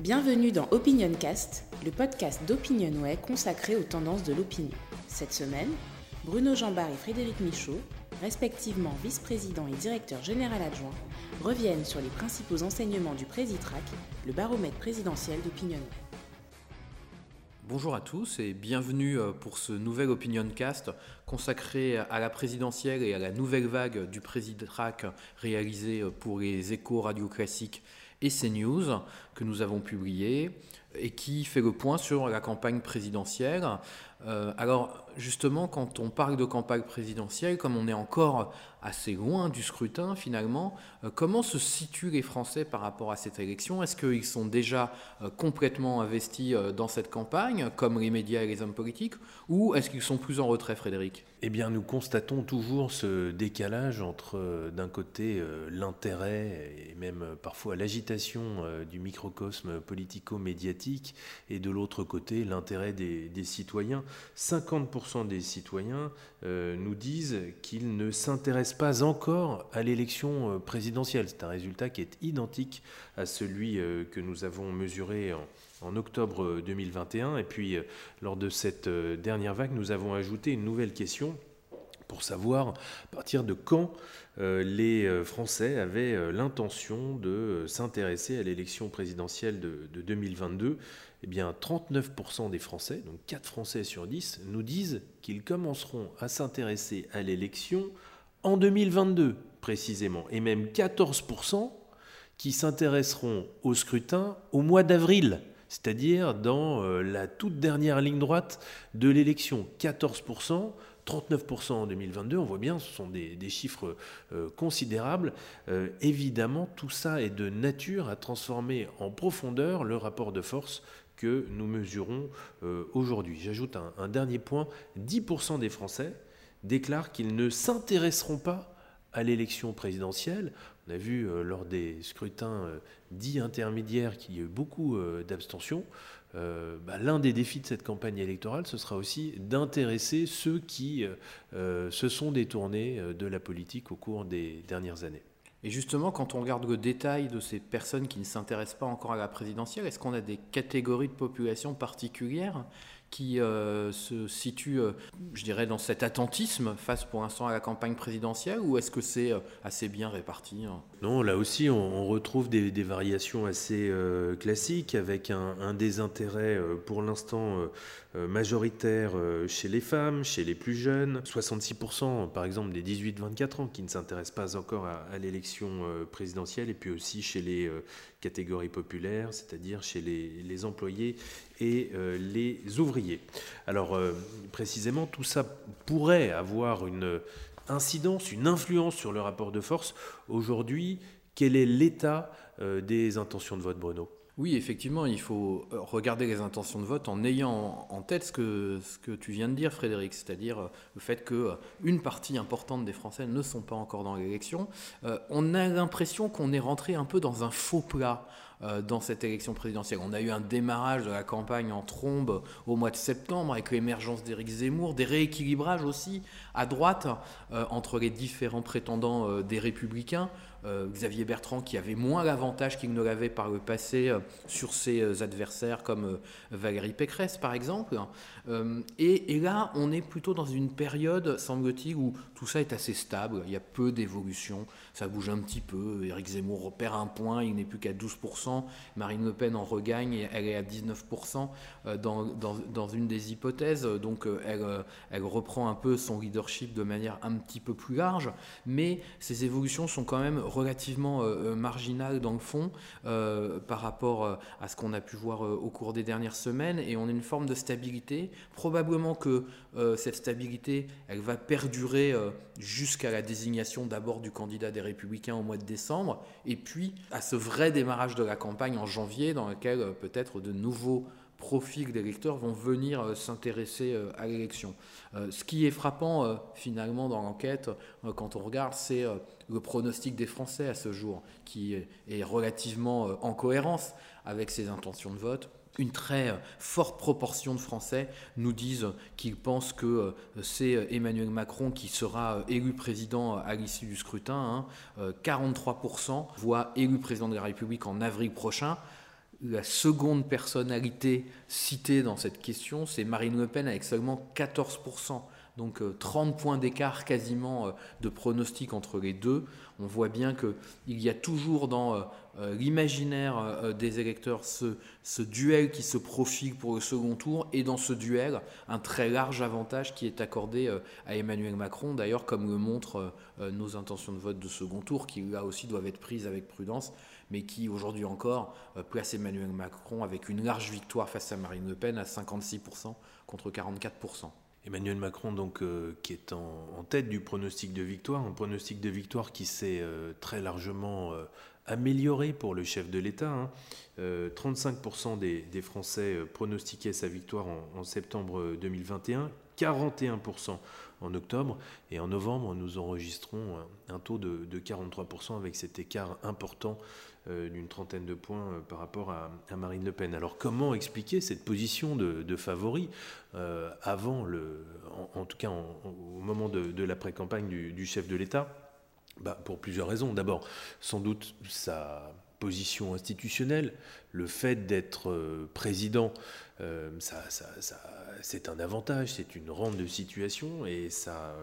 Bienvenue dans OpinionCast, le podcast d'Opinionway consacré aux tendances de l'opinion. Cette semaine, Bruno Jambard et Frédéric Michaud, respectivement vice-président et directeur général adjoint, reviennent sur les principaux enseignements du Présitrac, le baromètre présidentiel d'Opinionway. Bonjour à tous et bienvenue euh, pour ce nouvel OpinionCast consacré à la présidentielle et à la nouvelle vague du Présitrac réalisé euh, pour les échos radio classiques et CNews que nous avons publié et qui fait le point sur la campagne présidentielle. Euh, alors justement, quand on parle de campagne présidentielle, comme on est encore assez loin du scrutin finalement, euh, comment se situent les Français par rapport à cette élection? Est-ce qu'ils sont déjà euh, complètement investis dans cette campagne, comme les médias et les hommes politiques, ou est-ce qu'ils sont plus en retrait, Frédéric? Eh bien, nous constatons toujours ce décalage entre, d'un côté, l'intérêt et même parfois l'agitation du microcosme politico-médiatique, et de l'autre côté, l'intérêt des, citoyens. 50% des citoyens euh, nous disent qu'ils ne s'intéressent pas encore à l'élection euh, présidentielle. C'est un résultat qui est identique à celui euh, que nous avons mesuré en octobre 2021. Et puis, lors de cette dernière vague, nous avons ajouté une nouvelle question pour savoir à partir de quand les Français avaient l'intention de s'intéresser à l'élection présidentielle de, de 2022 eh bien 39% des Français, donc 4 Français sur 10, nous disent qu'ils commenceront à s'intéresser à l'élection en 2022 précisément, et même 14% qui s'intéresseront au scrutin au mois d'avril, c'est-à-dire dans euh, la toute dernière ligne droite de l'élection. 14%. 39% en 2022, on voit bien, ce sont des, chiffres euh, considérables. Euh, évidemment, tout ça est de nature à transformer en profondeur le rapport de force que nous mesurons euh, aujourd'hui. J'ajoute un, dernier point, 10% des Français déclarent qu'ils ne s'intéresseront pas à l'élection présidentielle. On a vu euh, lors des scrutins euh, dits intermédiaires qu'il y a eu beaucoup d'abstention. Bah, l'un des défis de cette campagne électorale, ce sera aussi d'intéresser ceux qui se sont détournés de la politique au cours des dernières années. Et justement, quand on regarde le détail de ces personnes qui ne s'intéressent pas encore à la présidentielle, est-ce qu'on a des catégories de population particulières? Qui euh, se situent, euh, je dirais, dans cet attentisme face pour l'instant à la campagne présidentielle ou est-ce que c'est euh, assez bien réparti hein? Non, là aussi, on, retrouve des, variations assez classiques avec un, désintérêt pour l'instant majoritaire chez les femmes, chez les plus jeunes. 66% par exemple des 18-24 ans qui ne s'intéressent pas encore à, l'élection présidentielle et puis aussi chez les catégories populaires, c'est-à-dire chez les, employés et les ouvriers. Alors euh, précisément, tout ça pourrait avoir une incidence, une influence sur le rapport de force. Aujourd'hui, quel est l'état euh, des intentions de vote, Bruno? Oui, effectivement, il faut regarder les intentions de vote en ayant en tête ce que, ce que tu viens de dire, Frédéric, c'est-à-dire le fait qu'une partie importante des Français ne sont pas encore dans l'élection. on a l'impression qu'on est rentré un peu dans un faux plat. Euh, dans cette élection présidentielle. On a eu un démarrage de la campagne en trombe au mois de septembre avec l'émergence d'Éric Zemmour, des rééquilibrages aussi à droite euh, entre les différents prétendants euh, des républicains. Xavier Bertrand qui avait moins l'avantage qu'il ne l'avait par le passé sur ses adversaires comme Valérie Pécresse par exemple. Et, et, là, on est plutôt dans une période, semble-t-il, où tout ça est assez stable, il y a peu d'évolution, ça bouge un petit peu, Éric Zemmour repère un point, il n'est plus qu'à 12%. Marine Le Pen en regagne, elle est à 19% euh, dans, dans, une des hypothèses, donc euh, elle, euh, elle reprend un peu son leadership de manière un petit peu plus large, mais ces évolutions sont quand même relativement marginales dans le fond par rapport à ce qu'on a pu voir au cours des dernières semaines, et on a une forme de stabilité. Probablement que cette stabilité, elle va perdurer jusqu'à la désignation d'abord du candidat des républicains au mois de décembre, et puis à ce vrai démarrage de la campagne en janvier dans laquelle euh, peut-être de nouveaux profils d'électeurs vont venir euh, s'intéresser euh, à l'élection. Ce qui est frappant finalement dans l'enquête, quand on regarde, c'est le pronostic des Français à ce jour, qui est relativement en cohérence avec ses intentions de vote une très forte proportion de Français nous disent qu'ils pensent que c'est Emmanuel Macron qui sera élu président à l'issue du scrutin. 43% hein. voient élu président de la République en avril prochain. La seconde personnalité citée dans cette question, c'est Marine Le Pen avec seulement 14%. Donc 30 euh, points d'écart quasiment euh, de pronostic entre les deux. On voit bien qu'il y a toujours dans euh, l'imaginaire des électeurs ce, ce, duel qui se profile pour le second tour et dans ce duel un très large avantage qui est accordé à Emmanuel Macron, d'ailleurs comme le montrent nos intentions de vote de second tour qui là aussi doivent être prises avec prudence mais qui aujourd'hui encore place Emmanuel Macron avec une large victoire face à Marine Le Pen à 56% contre 44%. Emmanuel Macron, donc, euh, qui est en, tête du pronostic de victoire, un pronostic de victoire qui s'est euh, très largement euh, amélioré pour le chef de l'État. 35% hein. des, Français pronostiquaient sa victoire en, septembre 2021, 41% en octobre, et en novembre, nous enregistrons un, taux de, de 43% avec cet écart important euh, d'une trentaine de points euh, par rapport à, Marine Le Pen. Alors comment expliquer cette position de, favori euh, avant le, en, tout cas au moment de, l'après-campagne du, chef de l'État? Bah, Pour plusieurs raisons. D'abord, sans doute sa position institutionnelle, le fait d'être président, ça, ça, c'est un avantage, c'est une rente de situation et ça,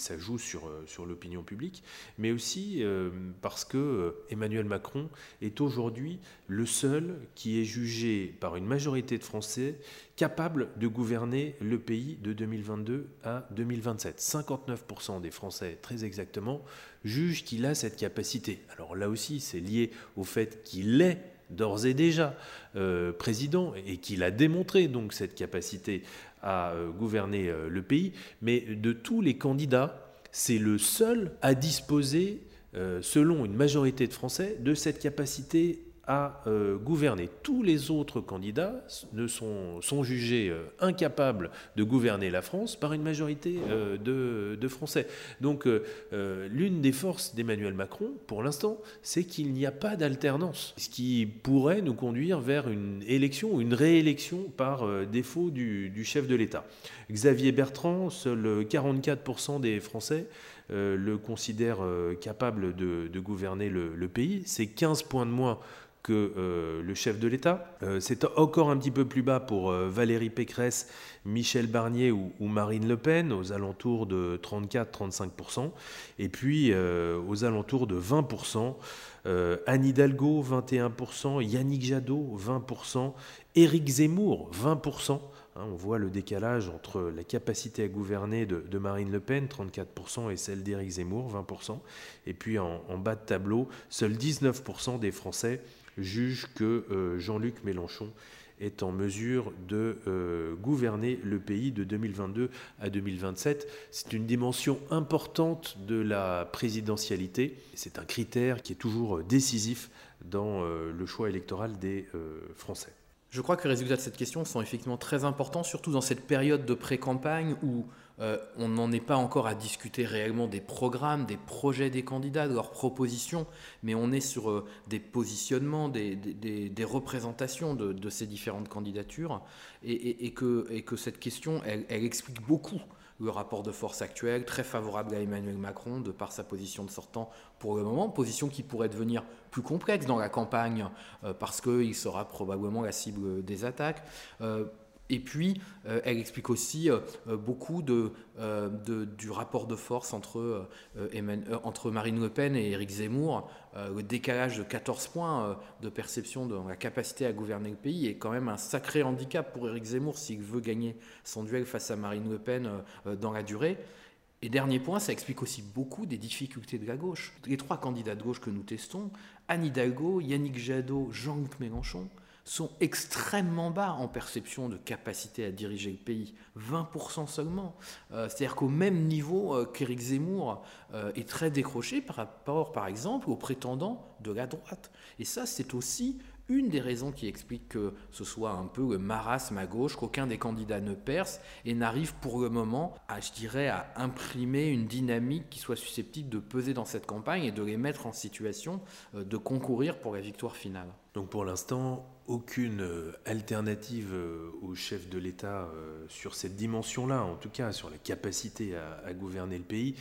ça joue sur, sur l'opinion publique, mais aussi euh, parce que euh, Emmanuel Macron est aujourd'hui le seul qui est jugé par une majorité de Français capable de gouverner le pays de 2022 à 2027. 59% des Français, très exactement, jugent qu'il a cette capacité. Alors là aussi, c'est lié au fait qu'il est d'ores et déjà euh, président et qu'il a démontré donc cette capacité à euh, gouverner euh, le pays, mais de tous les candidats, c'est le seul à disposer, selon une majorité de Français, de cette capacité à euh, gouverner. Tous les autres candidats ne sont, sont jugés euh, incapables de gouverner la France par une majorité euh, de, de, Français. Donc l'une des forces d'Emmanuel Macron, pour l'instant, c'est qu'il n'y a pas d'alternance, ce qui pourrait nous conduire vers une élection ou une réélection par défaut du, du chef de l'État. Xavier Bertrand, seul 44% des Français le considèrent capable de, gouverner le, pays. C'est 15 points de moins que euh, le chef de l'État. Euh, c'est encore un petit peu plus bas pour euh, Valérie Pécresse, Michel Barnier ou, Marine Le Pen, aux alentours de 34-35%. Et puis aux alentours de 20%, Anne Hidalgo, 21%, Yannick Jadot, 20%, Éric Zemmour, 20%. Hein, on voit le décalage entre la capacité à gouverner de, Marine Le Pen, 34%, et celle d'Éric Zemmour, 20%. Et puis en, bas de tableau, seuls 19% des Français juge que euh, Jean-Luc Mélenchon est en mesure de euh, gouverner le pays de 2022 à 2027. C'est une dimension importante de la présidentialité. C'est un critère qui est toujours décisif dans euh, le choix électoral des Français. Je crois que les résultats de cette question sont effectivement très importants, surtout dans cette période de pré-campagne où euh, on n'en est pas encore à discuter réellement des programmes, des projets des candidats, de leurs propositions, mais on est sur euh, des positionnements, des, représentations de, ces différentes candidatures, et, que, cette question, elle, explique beaucoup le rapport de force actuel, très favorable à Emmanuel Macron de par sa position de sortant pour le moment, position qui pourrait devenir plus complexe dans la campagne euh, parce qu'il sera probablement la cible des attaques. Et puis, euh, elle explique aussi euh, euh, beaucoup du rapport de force entre, entre Marine Le Pen et Éric Zemmour. le décalage de 14 points de perception de la capacité à gouverner le pays est quand même un sacré handicap pour Éric Zemmour s'il veut gagner son duel face à Marine Le Pen dans la durée. Et dernier point, ça explique aussi beaucoup des difficultés de la gauche. Les trois candidats de gauche que nous testons, Anne Hidalgo, Yannick Jadot, Jean-Luc Mélenchon, sont extrêmement bas en perception de capacité à diriger le pays. 20% seulement. Euh, c'est-à-dire qu'au même niveau euh, qu'Éric Zemmour euh, est très décroché par rapport, par exemple, aux prétendants de la droite. Et ça, c'est aussi une des raisons qui explique que ce soit un peu le marasme à gauche, qu'aucun des candidats ne perce et n'arrive pour le moment à, je dirais, à imprimer une dynamique qui soit susceptible de peser dans cette campagne et de les mettre en situation de concourir pour la victoire finale. Donc pour l'instant, aucune euh, alternative euh, au chef de l'État euh, sur cette dimension-là, en tout cas sur la capacité à, gouverner le pays,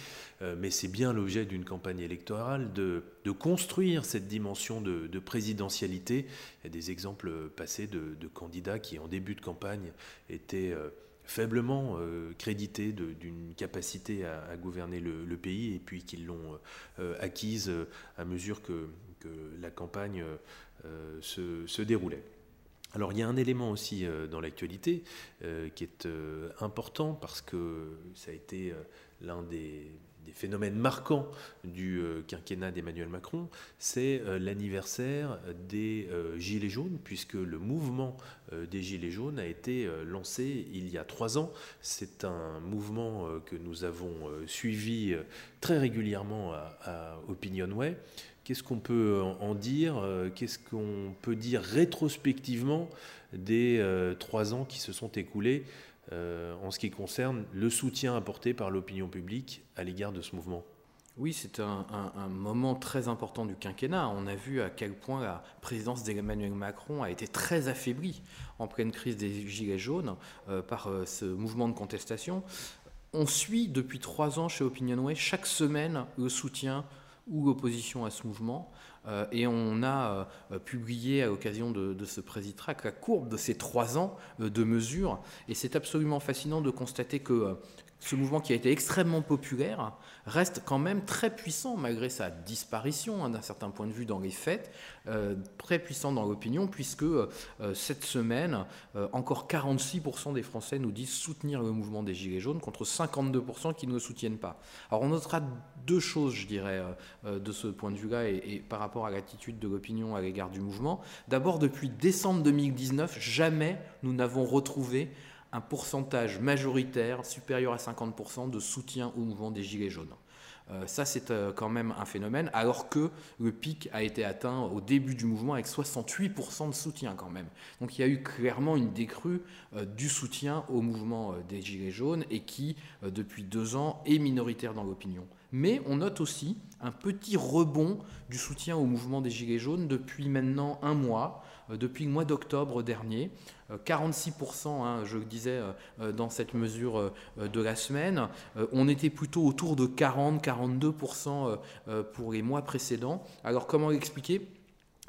mais c'est bien l'objet d'une campagne électorale de, construire cette dimension de, présidentialité. Il y a des exemples passés de, candidats qui, en début de campagne, étaient faiblement crédités d'une capacité à, gouverner le, pays et puis qui l'ont acquise à mesure que, la campagne euh, se, déroulait. Alors il y a un élément aussi euh, dans l'actualité euh, qui est important parce que ça a été l'un des, phénomènes marquants du quinquennat d'Emmanuel Macron, c'est l'anniversaire des Gilets jaunes, puisque le mouvement des Gilets jaunes a été lancé il y a trois ans. C'est un mouvement que nous avons suivi très régulièrement à, à Opinionway Qu'est-ce qu'on peut en dire euh, Qu'est-ce qu'on peut dire rétrospectivement des euh, trois ans qui se sont écoulés euh, en ce qui concerne le soutien apporté par l'opinion publique à l'égard de ce mouvement oui, c'est un, moment très important du quinquennat. On a vu à quel point la présidence d'Emmanuel Macron a été très affaiblie en pleine crise des Gilets jaunes par ce mouvement de contestation. On suit depuis trois ans chez Opinionway chaque semaine le soutien ou opposition à ce mouvement. Euh, et on a euh, publié à l'occasion de, ce Présitrac la courbe de ces trois ans euh, de mesures. Et c'est absolument fascinant de constater que ce mouvement qui a été extrêmement populaire reste quand même très puissant malgré sa disparition hein, d'un certain point de vue dans les faits, euh, très puissant dans l'opinion puisque euh, cette semaine, euh, encore 46% des Français nous disent soutenir le mouvement des Gilets jaunes contre 52% qui ne le soutiennent pas. Alors on notera deux choses, je dirais, de ce point de vue-là et, par rapport à l'attitude de l'opinion à l'égard du mouvement. D'abord, depuis décembre 2019, jamais nous n'avons retrouvé un pourcentage majoritaire supérieur à 50% de soutien au mouvement des Gilets jaunes. Euh, ça, c'est euh, quand même un phénomène, alors que le pic a été atteint au début du mouvement avec 68% de soutien quand même. Donc il y a eu clairement une décrue euh, du soutien au mouvement des Gilets jaunes et qui, depuis deux ans, est minoritaire dans l'opinion. Mais on note aussi un petit rebond du soutien au mouvement des Gilets jaunes depuis maintenant un mois, depuis le mois d'octobre dernier. 46%, euh, hein, je le disais euh, euh, dans cette mesure de la semaine. on était plutôt autour de 40-42% pour les mois précédents. Alors comment l'expliquer?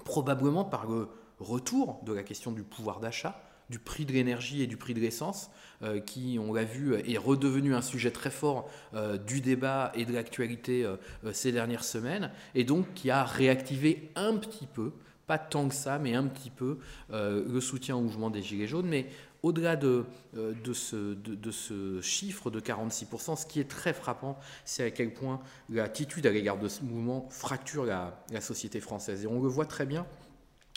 Probablement par le retour de la question du pouvoir d'achat du prix de l'énergie et du prix de l'essence, qui, on l'a vu, est redevenu un sujet très fort du débat et de l'actualité ces dernières semaines, et donc qui a réactivé un petit peu pas tant que ça, mais un petit peu, euh, le soutien au mouvement des Gilets jaunes. Mais au-delà de, euh, de, ce, de, ce, chiffre de 46%, ce qui est très frappant, c'est à quel point l'attitude à l'égard de ce mouvement fracture la, la, société française. Et on le voit très bien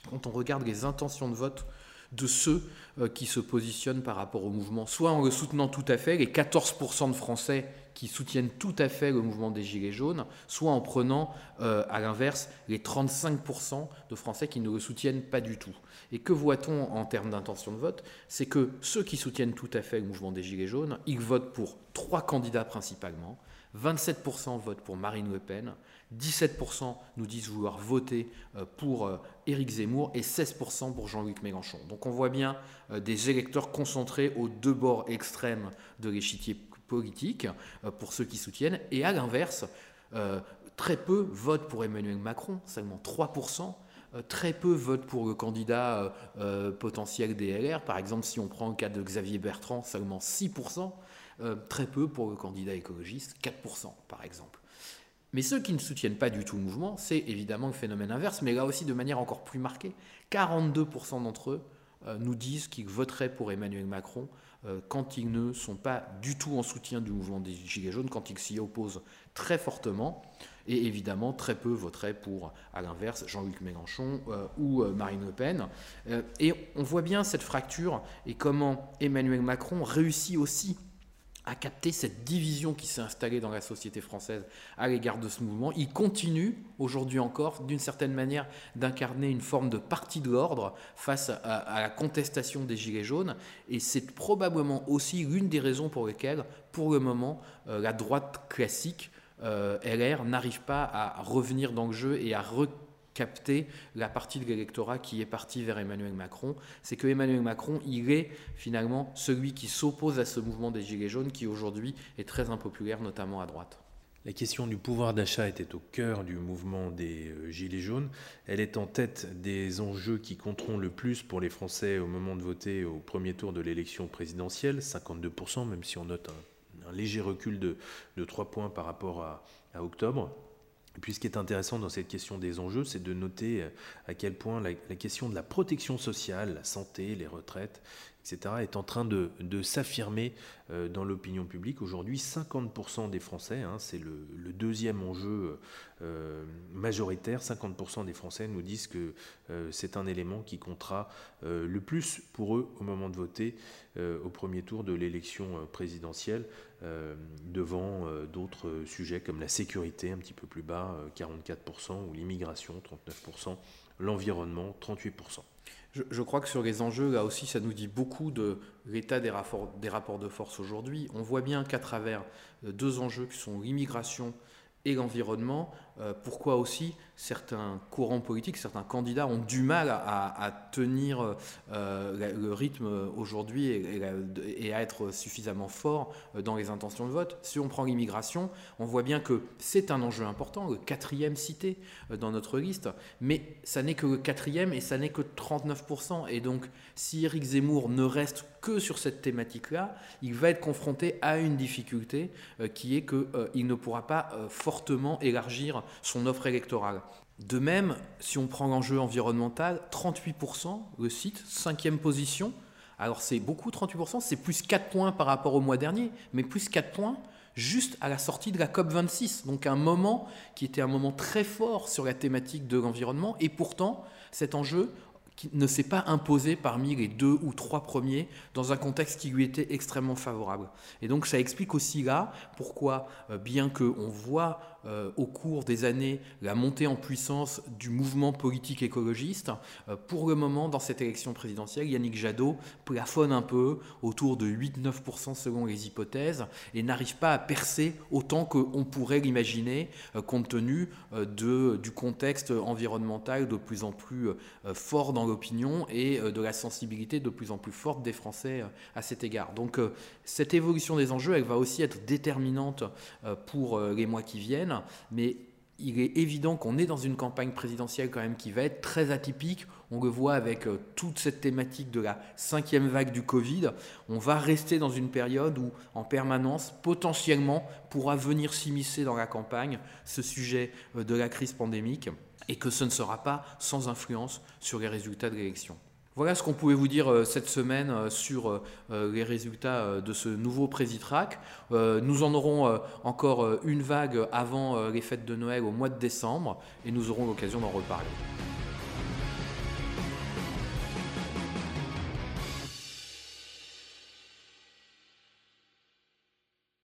quand on regarde les intentions de vote de ceux euh, qui se positionnent par rapport au mouvement, soit en le soutenant tout à fait, les 14% de Français qui soutiennent tout à fait le mouvement des Gilets jaunes, soit en prenant euh, à l'inverse les 35% de Français qui ne le soutiennent pas du tout. Et que voit-on en termes d'intention de vote? C'est que ceux qui soutiennent tout à fait le mouvement des Gilets jaunes, ils votent pour trois candidats principalement. 27% votent pour Marine Le Pen, 17% nous disent vouloir voter euh, pour euh, Éric Zemmour et 16% pour Jean-Luc Mélenchon. Donc on voit bien des électeurs concentrés aux deux bords extrêmes de l'échiquier euh, pour ceux qui soutiennent. Et à l'inverse, euh, très peu votent pour Emmanuel Macron, seulement 3%. Euh, très peu votent pour le candidat potentiel des LR. Par exemple, si on prend le cas de Xavier Bertrand, seulement 6%. très peu pour le candidat écologiste, 4% par exemple. Mais ceux qui ne soutiennent pas du tout le mouvement, c'est évidemment le phénomène inverse, mais là aussi de manière encore plus marquée. 42% d'entre eux nous disent qu'ils voteraient pour Emmanuel Macron quand ils ne sont pas du tout en soutien du mouvement des Gilets jaunes, quand ils s'y opposent très fortement. Et évidemment, très peu voteraient pour, à l'inverse, Jean-Luc Mélenchon euh, ou euh, Marine Le Pen. et on voit bien cette fracture et comment Emmanuel Macron réussit aussi à capter cette division qui s'est installée dans la société française à l'égard de ce mouvement. Il continue, aujourd'hui encore, d'une certaine manière, d'incarner une forme de parti de l'ordre face à, la contestation des Gilets jaunes. Et c'est probablement aussi l'une des raisons pour lesquelles, pour le moment, euh, la droite classique, euh, LR, n'arrive pas à revenir dans le jeu et à capter la partie de l'électorat qui est partie vers Emmanuel Macron. C'est que Emmanuel Macron, il est finalement celui qui s'oppose à ce mouvement des Gilets jaunes qui aujourd'hui est très impopulaire, notamment à droite. La question du pouvoir d'achat était au cœur du mouvement des euh, Gilets jaunes. Elle est en tête des enjeux qui compteront le plus pour les Français au moment de voter au premier tour de l'élection présidentielle, 52%, même si on note un, léger recul de, 3 points par rapport à, octobre. Et puis ce qui est intéressant dans cette question des enjeux, c'est de noter euh, à quel point la, question de la protection sociale, la santé, les retraites, etc., est en train de, s'affirmer euh, dans l'opinion publique. Aujourd'hui, 50% des Français, hein, c'est le, deuxième enjeu euh, majoritaire, 50% des Français nous disent que euh, c'est un élément qui comptera le plus pour eux au moment de voter au premier tour de l'élection présidentielle, devant d'autres sujets comme la sécurité, un petit peu plus bas, 44%, ou l'immigration, 39%, l'environnement, 38%. Je, crois que sur les enjeux, là aussi, ça nous dit beaucoup de l'état des rapports, de force aujourd'hui. On voit bien qu'à travers euh, deux enjeux qui sont l'immigration et l'environnement, euh, pourquoi aussi certains courants politiques, certains candidats ont du mal à, tenir euh, le rythme aujourd'hui et, à être suffisamment fort euh, dans les intentions de vote? Si on prend l'immigration, on voit bien que c'est un enjeu important, le quatrième cité dans notre liste, mais ça n'est que le quatrième et ça n'est que 39%. Et donc, si Éric Zemmour ne reste que sur cette thématique-là, il va être confronté à une difficulté qui est qu'il ne pourra pas fortement élargir son offre électorale. De même, si on prend l'enjeu environnemental, 38%, le site, cinquième position. Alors c'est beaucoup 38%, c'est plus 4 points par rapport au mois dernier, mais plus 4 points juste à la sortie de la COP26. Donc un moment qui était un moment très fort sur la thématique de l'environnement, et pourtant cet enjeu qui ne s'est pas imposé parmi les deux ou trois premiers dans un contexte qui lui était extrêmement favorable. Et donc ça explique aussi là pourquoi, euh, bien qu'on voit euh, au cours des années la montée en puissance du mouvement politique écologiste, euh, pour le moment, dans cette élection présidentielle, Yannick Jadot plafonne un peu autour de 8-9% selon les hypothèses et n'arrive pas à percer autant qu'on pourrait l'imaginer compte tenu du contexte environnemental de plus en plus fort dans l'opinion et euh, de la sensibilité de plus en plus forte des Français euh, à cet égard. Donc euh, cette évolution des enjeux, elle va aussi être déterminante pour les mois qui viennent, mais il est évident qu'on est dans une campagne présidentielle quand même qui va être très atypique. On le voit avec toute cette thématique de la cinquième vague du Covid. On va rester dans une période où, en permanence, potentiellement, pourra venir s'immiscer dans la campagne ce sujet de la crise pandémique et que ce ne sera pas sans influence sur les résultats de l'élection. Voilà ce qu'on pouvait vous dire euh, cette semaine euh, sur euh, les résultats de ce nouveau Présitrac. Nous en aurons encore une vague avant les fêtes de Noël au mois de décembre et nous aurons l'occasion d'en reparler.